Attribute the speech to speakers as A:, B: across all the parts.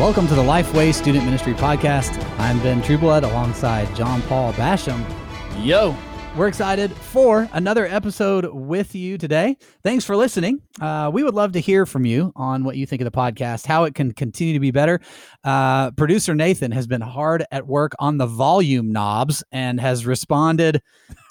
A: Welcome to the Lifeway Student Ministry Podcast. I'm Ben Trueblood alongside John Paul Basham.
B: Yo.
A: We're excited for another episode with you today. Thanks for listening. Uh, we would love to hear from you on what you think of the podcast, how it can continue to be better. Uh, Producer Nathan has been hard at work on the volume knobs and has responded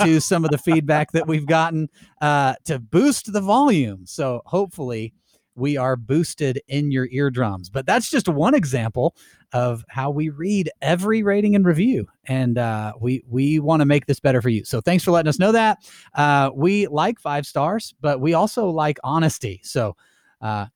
A: to some of the feedback that we've gotten uh, to boost the volume. So hopefully, we are boosted in your eardrums. But that's just one example of how we read every rating and review, and uh, we we want to make this better for you. So thanks for letting us know that. Uh, we like five stars, but we also like honesty. So. Uh,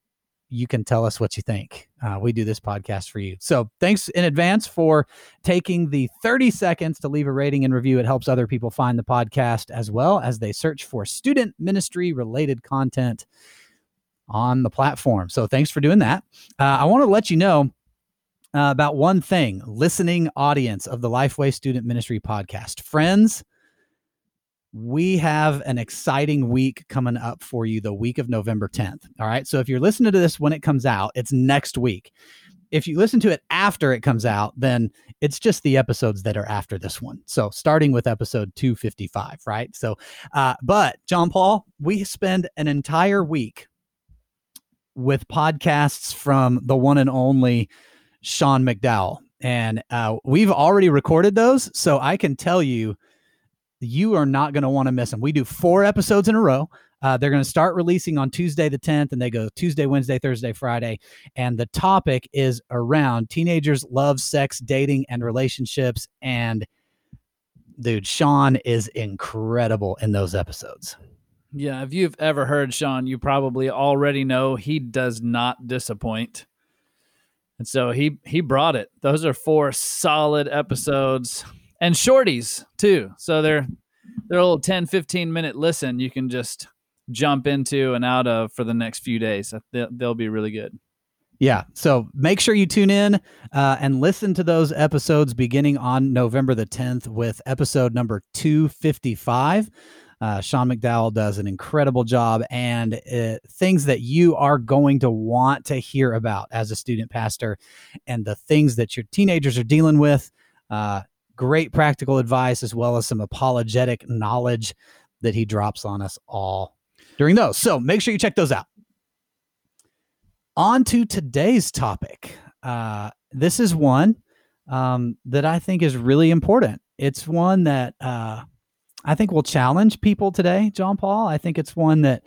A: you can tell us what you think. Uh, we do this podcast for you. So thanks in advance for taking the 30 seconds to leave a rating and review. It helps other people find the podcast as well as they search for student ministry related content on the platform. So thanks for doing that. Uh, I want to let you know uh, about one thing listening audience of the Lifeway Student Ministry podcast. Friends, we have an exciting week coming up for you the week of November 10th. All right. So if you're listening to this when it comes out, it's next week. If you listen to it after it comes out, then it's just the episodes that are after this one. So starting with episode 255, right? So, uh, but John Paul, we spend an entire week with podcasts from the one and only Sean McDowell. And uh, we've already recorded those. So I can tell you, you are not going to want to miss them. We do four episodes in a row. Uh, they're going to start releasing on Tuesday the 10th, and they go Tuesday, Wednesday, Thursday, Friday. And the topic is around teenagers' love, sex, dating, and relationships. And dude, Sean is incredible in those episodes.
B: Yeah, if you've ever heard Sean, you probably already know he does not disappoint. And so he he brought it. Those are four solid episodes and shorties too. So they're they're a little 10 15 minute listen you can just jump into and out of for the next few days. They'll, be really good.
A: Yeah. So make sure you tune in uh, and listen to those episodes beginning on November the 10th with episode number 255. Uh, Sean McDowell does an incredible job and uh, things that you are going to want to hear about as a student pastor and the things that your teenagers are dealing with. Uh, great practical advice as well as some apologetic knowledge that he drops on us all during those. So make sure you check those out. On to today's topic. Uh, this is one um, that I think is really important. It's one that uh, I think will challenge people today, John Paul. I think it's one that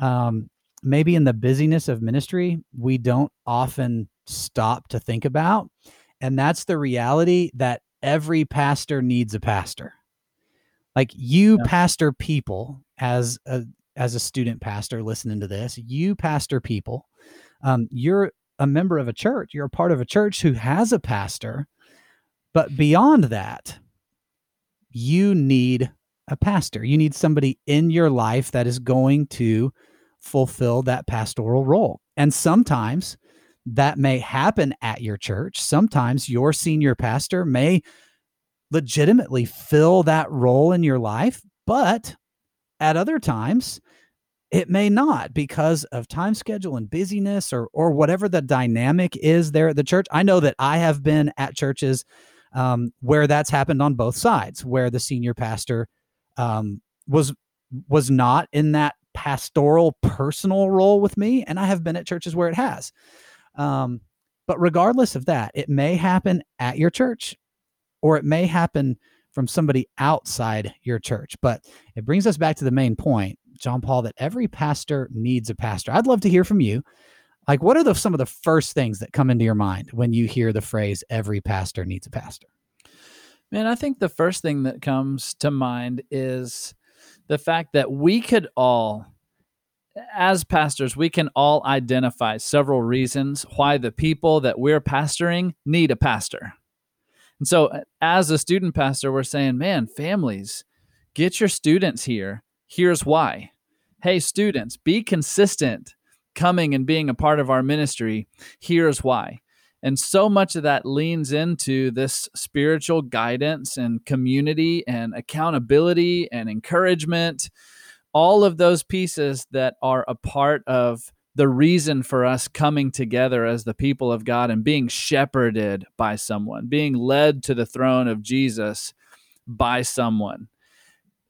A: um, maybe in the busyness of ministry, we don't often stop to think about. And that's the reality that every pastor needs a pastor. Like you yeah. pastor people as a as a student pastor listening to this, you pastor people. Um, you're a member of a church. You're a part of a church who has a pastor. But beyond that, you need a pastor. You need somebody in your life that is going to fulfill that pastoral role. And sometimes that may happen at your church. Sometimes your senior pastor may legitimately fill that role in your life, but at other times, it may not because of time schedule and busyness or or whatever the dynamic is there at the church. I know that I have been at churches um, where that's happened on both sides, where the senior pastor um, was was not in that pastoral personal role with me, and I have been at churches where it has. Um, but regardless of that, it may happen at your church, or it may happen from somebody outside your church. But it brings us back to the main point, John Paul, that every pastor needs a pastor. I'd love to hear from you. Like, what are the, some of the first things that come into your mind when you hear the phrase "every pastor needs a pastor"?
B: Man, I think the first thing that comes to mind is the fact that we could all, as pastors, we can all identify several reasons why the people that we're pastoring need a pastor. And so, uh, as a student pastor, we're saying, man, families, get your students here. Here's why. Hey, students, be consistent coming and being a part of our ministry. Here's why. And so much of that leans into this spiritual guidance and community and accountability and encouragement, all of those pieces that are a part of the reason for us coming together as the people of God and being shepherded by someone, being led to the throne of Jesus by someone.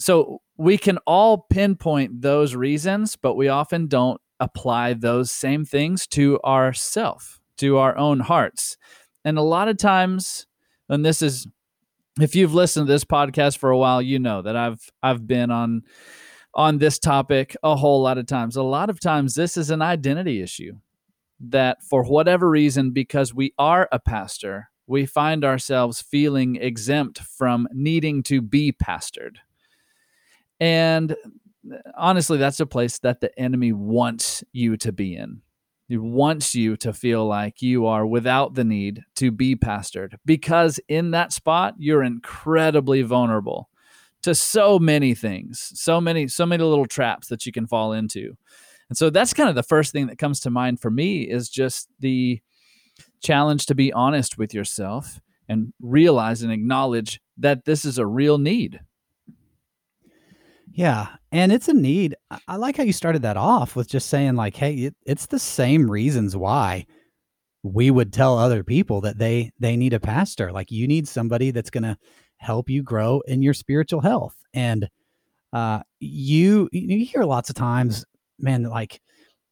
B: So we can all pinpoint those reasons, but we often don't apply those same things to ourself, to our own hearts. And a lot of times, and this is if you've listened to this podcast for a while, you know that I've I've been on on this topic a whole lot of times. A lot of times, this is an identity issue that, for whatever reason, because we are a pastor, we find ourselves feeling exempt from needing to be pastored. And honestly, that's a place that the enemy wants you to be in. He wants you to feel like you are without the need to be pastored because in that spot, you're incredibly vulnerable to so many things, so many, so many little traps that you can fall into. And so that's kind of the first thing that comes to mind for me is just the challenge to be honest with yourself and realize and acknowledge that this is a real need.
A: Yeah. And it's a need. I like how you started that off with just saying, like, hey, it, it's the same reasons why we would tell other people that they they need a pastor. Like you need somebody that's gonna help you grow in your spiritual health. And uh, you you hear lots of times, man, like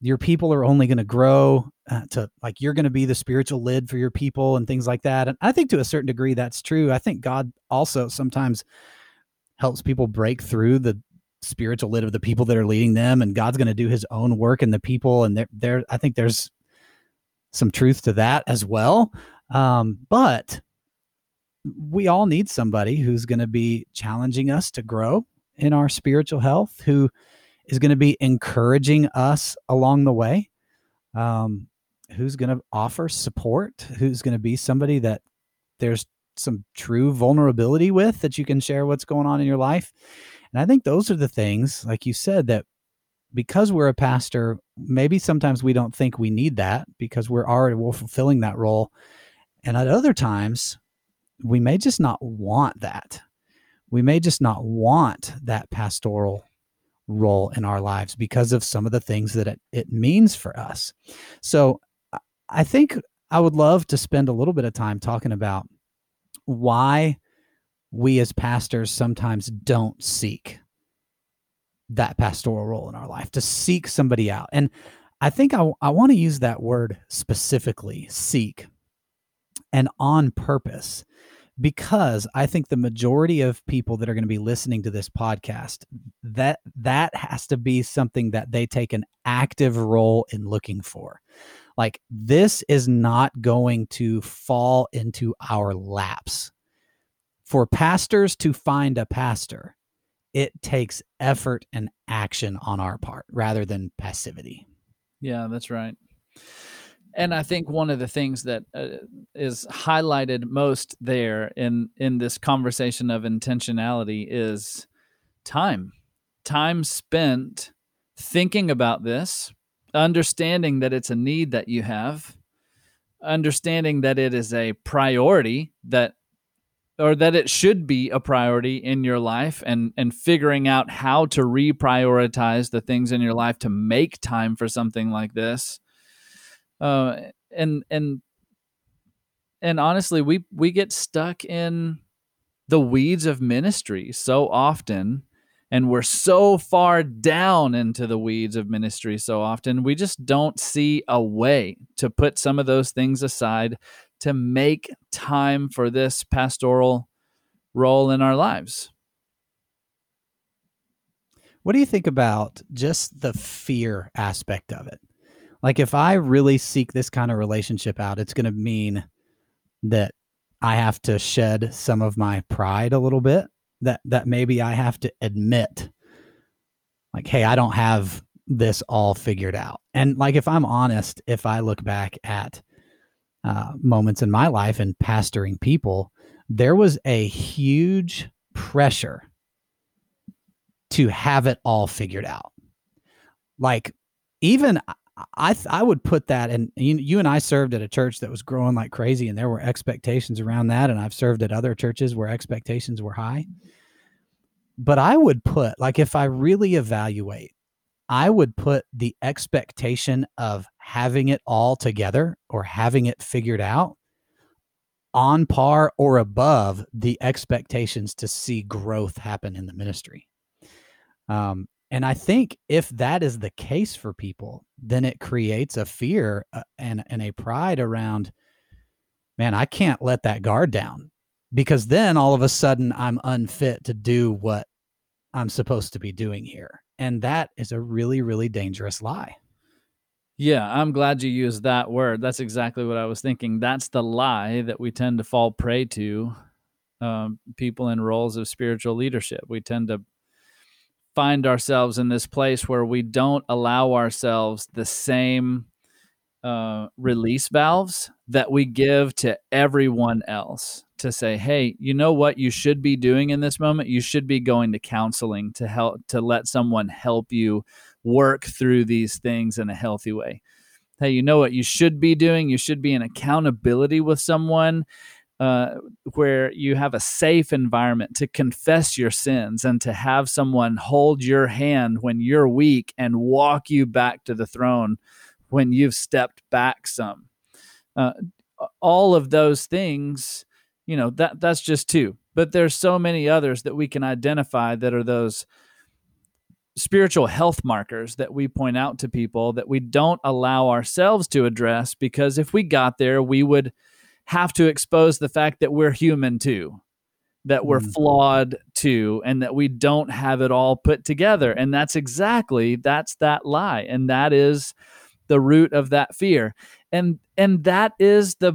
A: your people are only going to grow uh, to like you're going to be the spiritual lid for your people and things like that. And I think to a certain degree that's true. I think God also sometimes helps people break through the spiritual lid of the people that are leading them and God's going to do his own work in the people and there there I think there's some truth to that as well. Um, but we all need somebody who's going to be challenging us to grow in our spiritual health, who is going to be encouraging us along the way, um, who's going to offer support, who's going to be somebody that there's some true vulnerability with that you can share what's going on in your life. And I think those are the things, like you said, that because we're a pastor, maybe sometimes we don't think we need that because we're already we're fulfilling that role. And at other times, we may just not want that. We may just not want that pastoral role in our lives because of some of the things that it, it means for us. So I think I would love to spend a little bit of time talking about why we as pastors sometimes don't seek that pastoral role in our life, to seek somebody out. And I think I, I want to use that word specifically seek and on purpose because I think the majority of people that are going to be listening to this podcast that that has to be something that they take an active role in looking for. Like this is not going to fall into our laps. For pastors to find a pastor, it takes effort and action on our part rather than passivity.
B: Yeah, that's right and I think one of the things that uh, is highlighted most there in in this conversation of intentionality is time. Time spent thinking about this, understanding that it's a need that you have, understanding that it is a priority that or that it should be a priority in your life and and figuring out how to reprioritize the things in your life to make time for something like this. Uh, and and and honestly, we we get stuck in the weeds of ministry so often and we're so far down into the weeds of ministry so often we just don't see a way to put some of those things aside to make time for this pastoral role in our lives
A: what do you think about just the fear aspect of it like if I really seek this kind of relationship out, it's going to mean that I have to shed some of my pride a little bit. That that maybe I have to admit, like, hey, I don't have this all figured out. And like, if I'm honest, if I look back at uh, moments in my life and pastoring people, there was a huge pressure to have it all figured out. Like, even I th- I would put that and you, you and I served at a church that was growing like crazy and there were expectations around that and I've served at other churches where expectations were high. But I would put like if I really evaluate I would put the expectation of having it all together or having it figured out on par or above the expectations to see growth happen in the ministry. Um, and I think if that is the case for people, then it creates a fear uh, and, and a pride around, man, I can't let that guard down because then all of a sudden I'm unfit to do what I'm supposed to be doing here. And that is a really, really dangerous lie.
B: Yeah, I'm glad you used that word. That's exactly what I was thinking. That's the lie that we tend to fall prey to. Um, people in roles of spiritual leadership, we tend to find ourselves in this place where we don't allow ourselves the same uh, release valves that we give to everyone else to say, hey, you know what you should be doing in this moment? You should be going to counseling to help to let someone help you work through these things in a healthy way. Hey, you know what you should be doing? You should be in accountability with someone uh, where you have a safe environment to confess your sins and to have someone hold your hand when you're weak and walk you back to the throne when you've stepped back some. Uh, all of those things, you know, that that's just two. But there's so many others that we can identify that are those spiritual health markers that we point out to people that we don't allow ourselves to address because if we got there, we would have to expose the fact that we're human too, that we're mm. flawed too, and that we don't have it all put together. And that's exactly that's that lie, and that is the root of that fear, and and that is the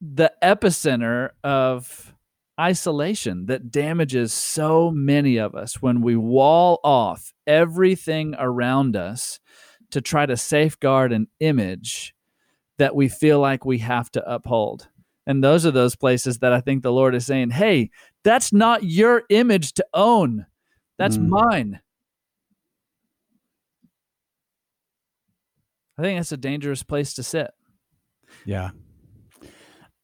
B: the epicenter of isolation that damages so many of us when we wall off everything around us to try to safeguard an image that we feel like we have to uphold. And those are those places that I think the Lord is saying, hey, that's not your image to own, that's mm. mine. I think that's a dangerous place to sit.
A: Yeah.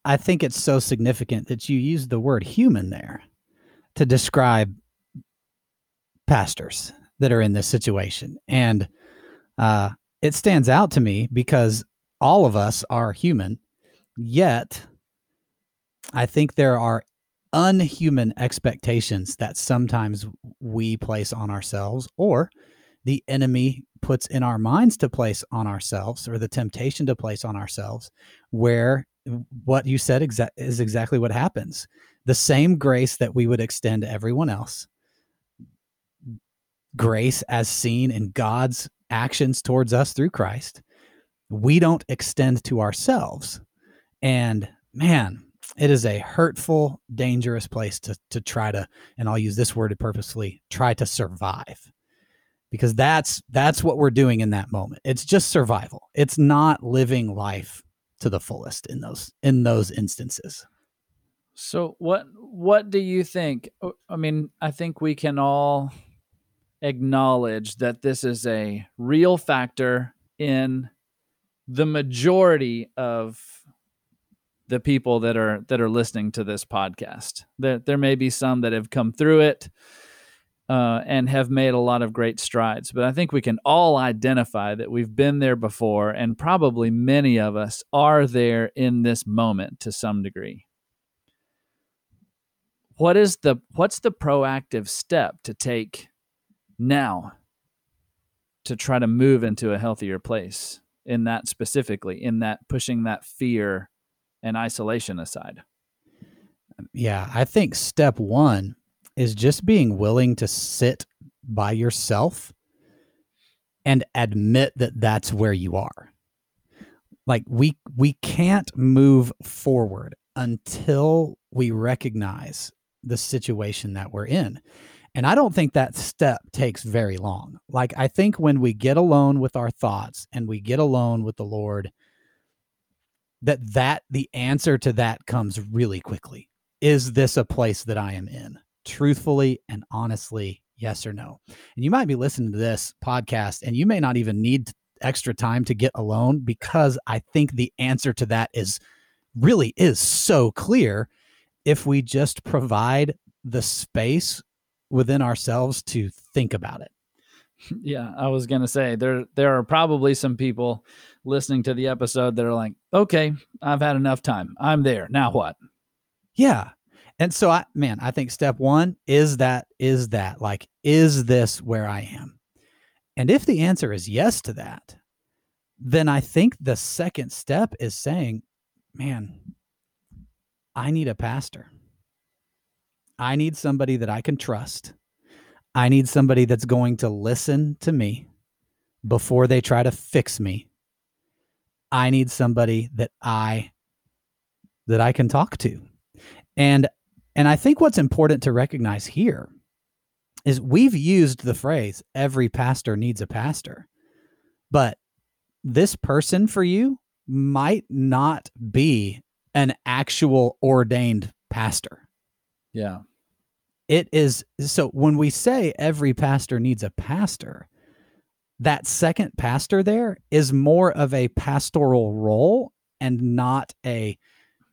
A: I think it's so significant that you use the word human there to describe pastors that are in this situation. And uh, it stands out to me because all of us are human, yet I think there are unhuman expectations that sometimes we place on ourselves or the enemy puts in our minds to place on ourselves or the temptation to place on ourselves where what you said exa- is exactly what happens the same grace that we would extend to everyone else grace as seen in god's actions towards us through christ we don't extend to ourselves. And man, it is a hurtful, dangerous place to to try to, and I'll use this word purposely, try to survive. Because that's that's what we're doing in that moment. It's just survival. It's not living life to the fullest in those in those instances.
B: So what what do you think? I mean, I think we can all acknowledge that this is a real factor in the majority of the people that are that are listening to this podcast. There there may be some that have come through it uh, and have made a lot of great strides, but I think we can all identify that we've been there before, and probably many of us are there in this moment to some degree. What is the what's the proactive step to take now to try to move into a healthier place? in that specifically, in that pushing that fear and isolation aside?
A: Yeah, I think step one is just being willing to sit by yourself and admit that that's where you are. Like we we can't move forward until we recognize the situation that we're in. And I don't think that step takes very long. Like, I think when we get alone with our thoughts and we get alone with the Lord, that that the answer to that comes really quickly. Is this a place that I am in? Truthfully and honestly, yes or no. And you might be listening to this podcast and you may not even need extra time to get alone because I think the answer to that is really is so clear if we just provide the space within ourselves to think about it.
B: Yeah, I was gonna say there there are probably some people listening to the episode that are like, okay, I've had enough time. I'm there. Now what?
A: Yeah. And so I man, I think step 1 is that is that like is this where I am? And if the answer is yes to that, then I think the second step is saying, man, I need a pastor. I need somebody that I can trust. I need somebody that's going to listen to me before they try to fix me. I need somebody that I that I can talk to. And and I think what's important to recognize here is we've used the phrase every pastor needs a pastor. But this person for you might not be an actual ordained pastor.
B: Yeah.
A: It is so when we say every pastor needs a pastor, that second pastor there is more of a pastoral role and not a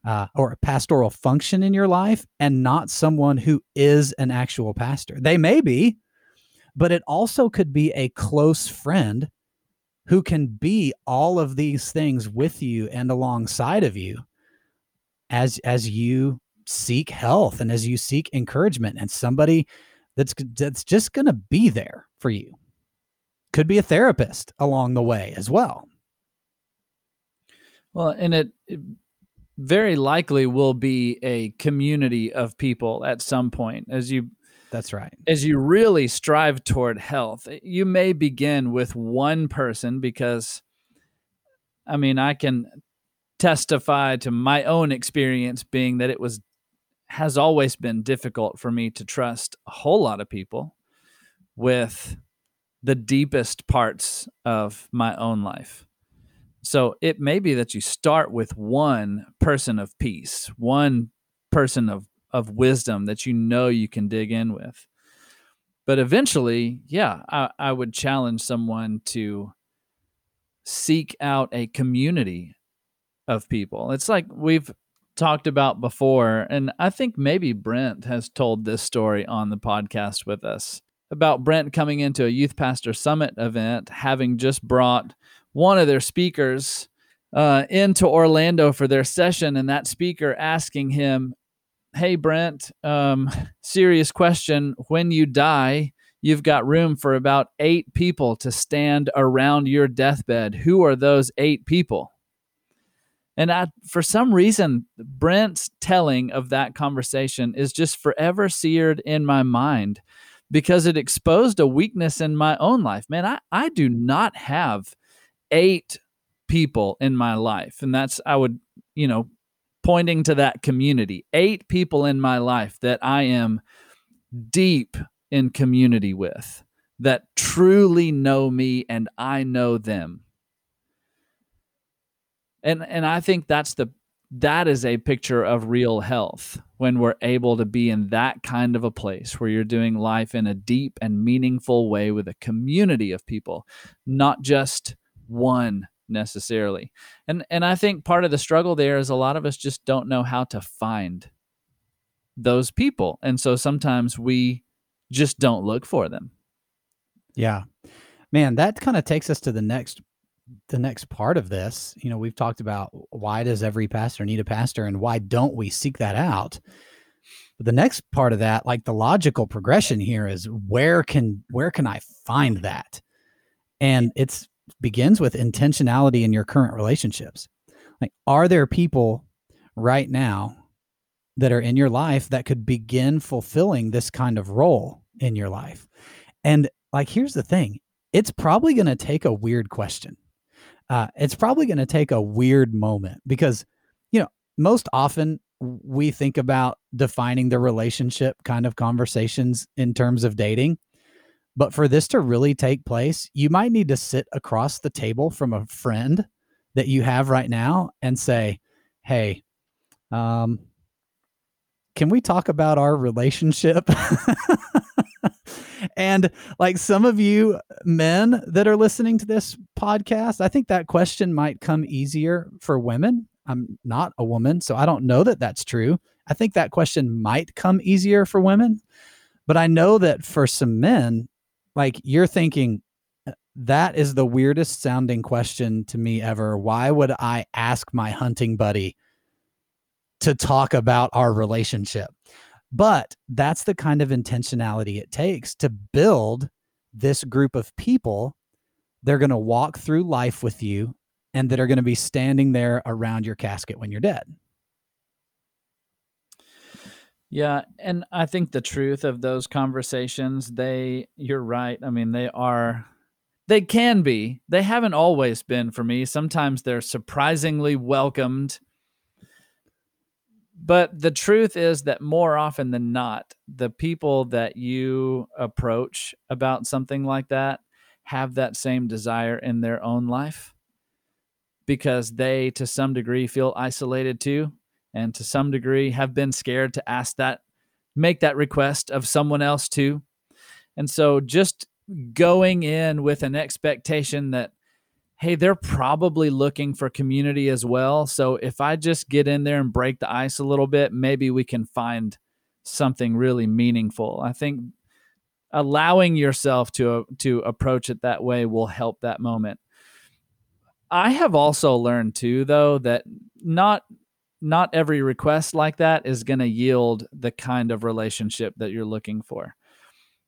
A: uh, or a pastoral function in your life and not someone who is an actual pastor. They may be, but it also could be a close friend who can be all of these things with you and alongside of you as as you seek health and as you seek encouragement and somebody that's that's just going to be there for you could be a therapist along the way as well
B: well and it, it very likely will be a community of people at some point as you
A: that's right.
B: as you really strive toward health. You may begin with one person because i mean i can testify to my own experience being that it was has always been difficult for me to trust a whole lot of people with the deepest parts of my own life so it may be that you start with one person of peace, one person of, of wisdom that you know you can dig in with. But eventually, yeah, I, I would challenge someone to seek out a community of people. It's like we've talked about before, and I think maybe Brent has told this story on the podcast with us about Brent coming into a youth pastor summit event, having just brought one of their speakers uh, into Orlando for their session, and that speaker asking him, Hey, Brent, um, serious question. When you die, you've got room for about eight people to stand around your deathbed. Who are those eight people? And I, for some reason, Brent's telling of that conversation is just forever seared in my mind because it exposed a weakness in my own life. Man, I, I do not have eight people in my life. And that's, I would, you know, pointing to that community, eight people in my life that I am deep in community with, that truly know me and I know them. And and I think that's the that is a picture of real health when we're able to be in that kind of a place where you're doing life in a deep and meaningful way with a community of people, not just one necessarily. And and I think part of the struggle there is a lot of us just don't know how to find those people. And so sometimes we just don't look for them.
A: Yeah. Man, that kind of takes us to the next the next part of this. You know, we've talked about why does every pastor need a pastor and why don't we seek that out? But the next part of that, like the logical progression here is where can where can I find that? And it's begins with intentionality in your current relationships. Like, are there people right now that are in your life that could begin fulfilling this kind of role in your life? And like, here's the thing it's probably going to take a weird question. Uh, it's probably going to take a weird moment because, you know, most often we think about defining the relationship kind of conversations in terms of dating. But for this to really take place, you might need to sit across the table from a friend that you have right now and say, Hey, um, can we talk about our relationship? and like some of you men that are listening to this podcast, I think that question might come easier for women. I'm not a woman, so I don't know that that's true. I think that question might come easier for women. But I know that for some men, like you're thinking uh, that is the weirdest sounding question to me ever. Why would I ask my hunting buddy to talk about our relationship? But that's the kind of intentionality it takes to build this group of people. They're going to walk through life with you and that are going to be standing there around your casket when you're dead.
B: Yeah, and I think the truth of those conversations, they you're right. I mean, they are they can be. They haven't always been for me. Sometimes they're surprisingly welcomed. But the truth is that more often than not, the people that you approach about something like that have that same desire in their own life because they, to some degree, feel isolated too and to some degree have been scared to ask that make that request of someone else too. And so just going in with an expectation that hey they're probably looking for community as well. So if i just get in there and break the ice a little bit maybe we can find something really meaningful. I think allowing yourself to to approach it that way will help that moment. I have also learned too though that not not every request like that is going to yield the kind of relationship that you're looking for.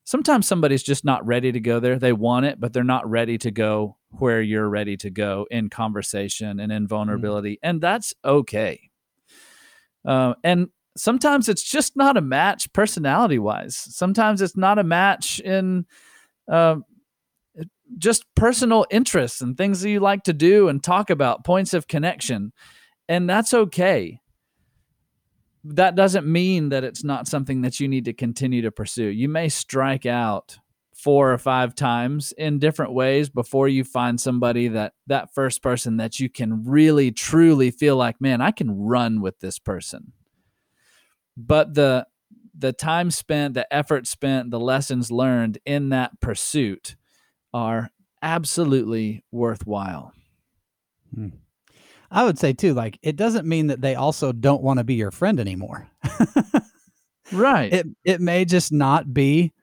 B: Sometimes somebody's just not ready to go there. They want it, but they're not ready to go where you're ready to go in conversation and in mm-hmm. vulnerability. Mm-hmm. And that's okay. Uh, and sometimes it's just not a match personality wise. Sometimes it's not a match in uh, just personal interests and things that you like to do and talk about, points of connection and that's okay. That doesn't mean that it's not something that you need to continue to pursue. You may strike out four or five times in different ways before you find somebody that that first person that you can really truly feel like, man, I can run with this person. But the the time spent, the effort spent, the lessons learned in that pursuit are absolutely worthwhile.
A: Hmm. I would say too, like it doesn't mean that they also don't want to be your friend anymore.
B: right.
A: It it may just not be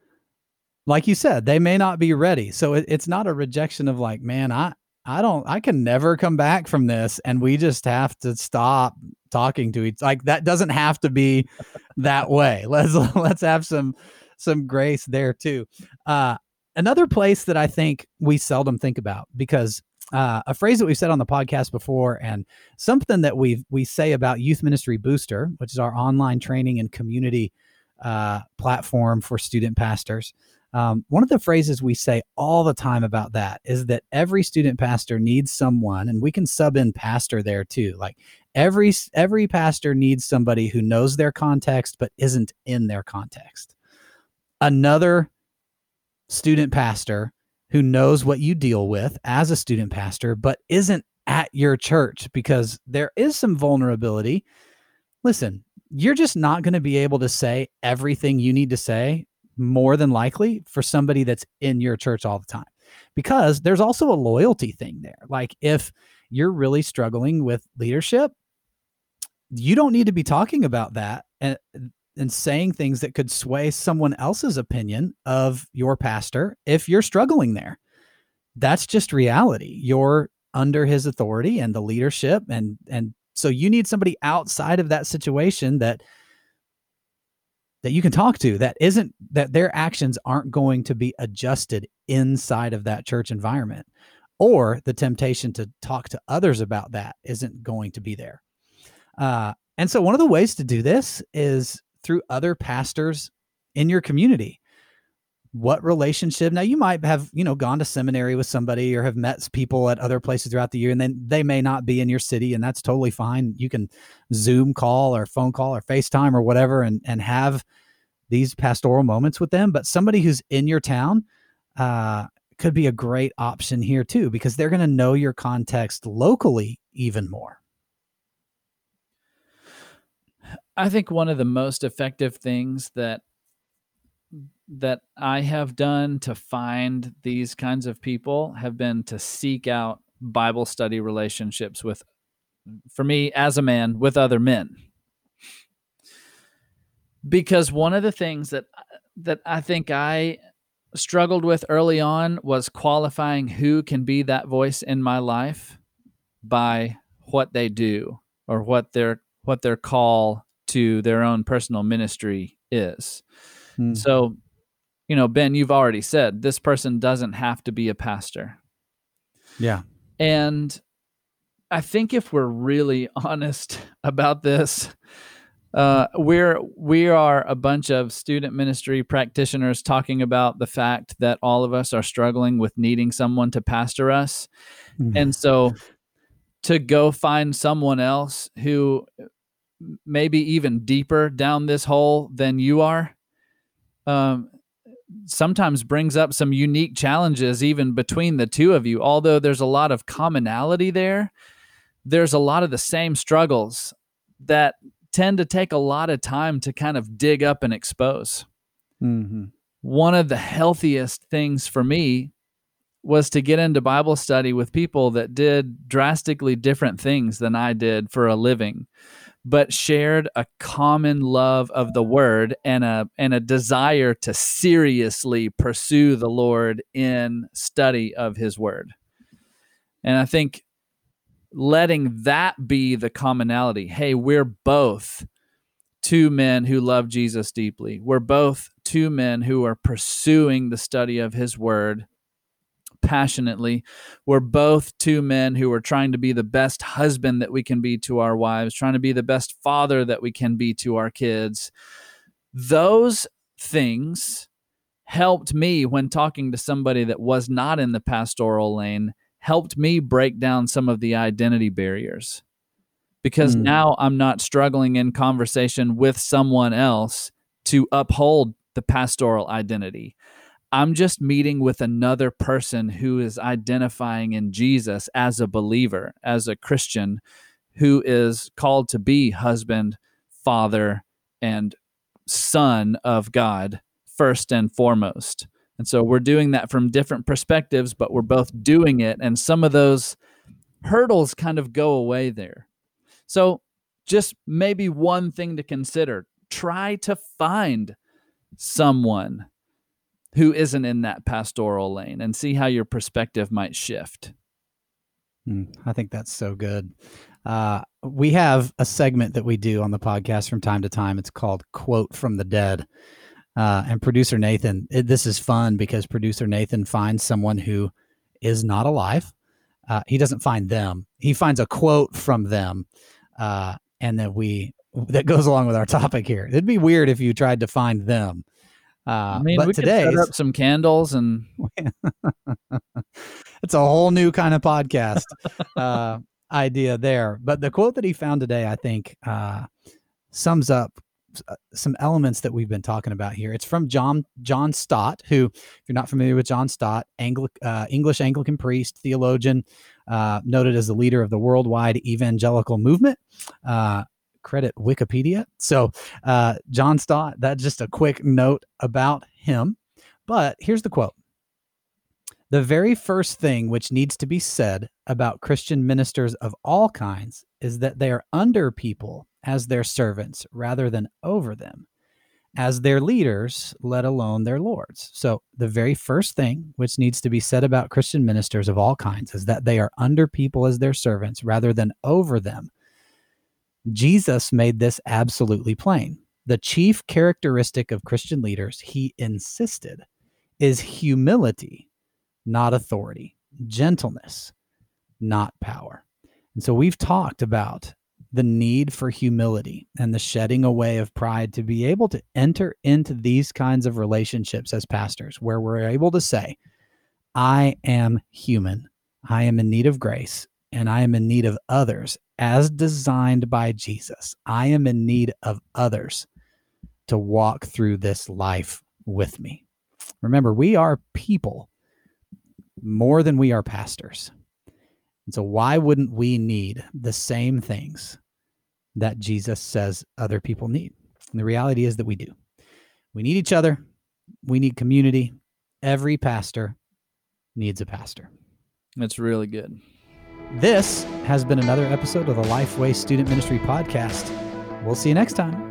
A: like you said, they may not be ready. So it, it's not a rejection of like, man, I I don't I can never come back from this and we just have to stop talking to each like that doesn't have to be that way. Let's let's have some some grace there too. Uh another place that I think we seldom think about because uh, a phrase that we've said on the podcast before, and something that we we say about Youth Ministry Booster, which is our online training and community uh, platform for student pastors. Um, one of the phrases we say all the time about that is that every student pastor needs someone, and we can sub in pastor there too. Like every every pastor needs somebody who knows their context but isn't in their context. Another student pastor who knows what you deal with as a student pastor, but isn't at your church because there is some vulnerability. Listen, you're just not going to be able to say everything you need to say more than likely for somebody that's in your church all the time because there's also a loyalty thing there. Like if you're really struggling with leadership, you don't need to be talking about that and and saying things that could sway someone else's opinion of your pastor if you're struggling there. That's just reality. You're under his authority and the leadership and and so you need somebody outside of that situation that that you can talk to that isn't that their actions aren't going to be adjusted inside of that church environment or the temptation to talk to others about that isn't going to be there uh, and so one of the ways to do this is through other pastors in your community. What relationship now you might have you know gone to seminary with somebody or have met people at other places throughout the year and then they may not be in your city and that's totally fine. You can zoom call or phone call or facetime or whatever and and have these pastoral moments with them but somebody who's in your town uh, could be a great option here too because they're going to know your context locally even more
B: I think one of the most effective things that that I have done to find these kinds of people have been to seek out Bible study relationships with for me as a man with other men. Because one of the things that that I think I struggled with early on was qualifying who can be that voice in my life by what they do or what their what their call to their own personal ministry is. Hmm. So, you know, Ben, you've already said this person doesn't have to be a pastor.
A: Yeah.
B: And I think if we're really honest about this, uh, we're we are a bunch of student ministry practitioners talking about the fact that all of us are struggling with needing someone to pastor us, mm. and so to go find someone else who maybe even deeper down this hole than you are, um, sometimes brings up some unique challenges even between the two of you. Although there's a lot of commonality there, there's a lot of the same struggles that tend to take a lot of time to kind of dig up and expose. Mm-hmm. One of the healthiest things for me was to get into Bible study with people that did drastically different things than I did for a living, but shared a common love of the word and a and a desire to seriously pursue the Lord in study of his word. And I think letting that be the commonality. Hey, we're both two men who love Jesus deeply. We're both two men who are pursuing the study of his word passionately. We're both two men who are trying to be the best husband that we can be to our wives, trying to be the best father that we can be to our kids. Those things helped me when talking to somebody that was not in the pastoral lane helped me break down some of the identity barriers because mm. now I'm not struggling in conversation with someone else to uphold the pastoral identity. I'm just meeting with another person who is identifying in Jesus as a believer, as a Christian who is called to be husband, father, and son of God first and foremost. And so we're doing that from different perspectives, but we're both doing it. And some of those hurdles kind of go away there. So, just maybe one thing to consider try to find someone who isn't in that pastoral lane and see how your perspective might shift.
A: Mm, I think that's so good. Uh, we have a segment that we do on the podcast from time to time. It's called Quote from the Dead. Uh, and producer Nathan, it, this is fun because producer Nathan finds someone who is not alive. Uh, he doesn't find them. He finds a quote from them, uh, and then we that goes along with our topic here. It'd be weird if you tried to find them.
B: Uh, I mean, but we today set up some candles and
A: it's a whole new kind of podcast uh, idea there. But the quote that he found today, I think, uh, sums up uh, some elements that we've been talking about here. It's from John John Stott, who, if you're not familiar with John Stott, Angli- uh, English Anglican priest, theologian, uh, noted as the leader of the worldwide evangelical movement. Uh, credit Wikipedia. So, uh, John Stott. That's just a quick note about him. But here's the quote. The very first thing which needs to be said about Christian ministers of all kinds is that they are under people as their servants rather than over them, as their leaders, let alone their lords. So, the very first thing which needs to be said about Christian ministers of all kinds is that they are under people as their servants rather than over them. Jesus made this absolutely plain. The chief characteristic of Christian leaders, he insisted, is humility, not authority, gentleness, not power. And so we've talked about the need for humility and the shedding away of pride to be able to enter into these kinds of relationships as pastors where we're able to say, I am human. I am in need of grace and I am in need of others as designed by Jesus. I am in need of others to walk through this life with me. Remember, we are people more than we are pastors. And so, why wouldn't we need the same things that Jesus says other people need? And the reality is that we do. We need each other, we need community. Every pastor needs a pastor.
B: That's really good.
A: This has been another episode of the Lifeway Student Ministry Podcast. We'll see you next time.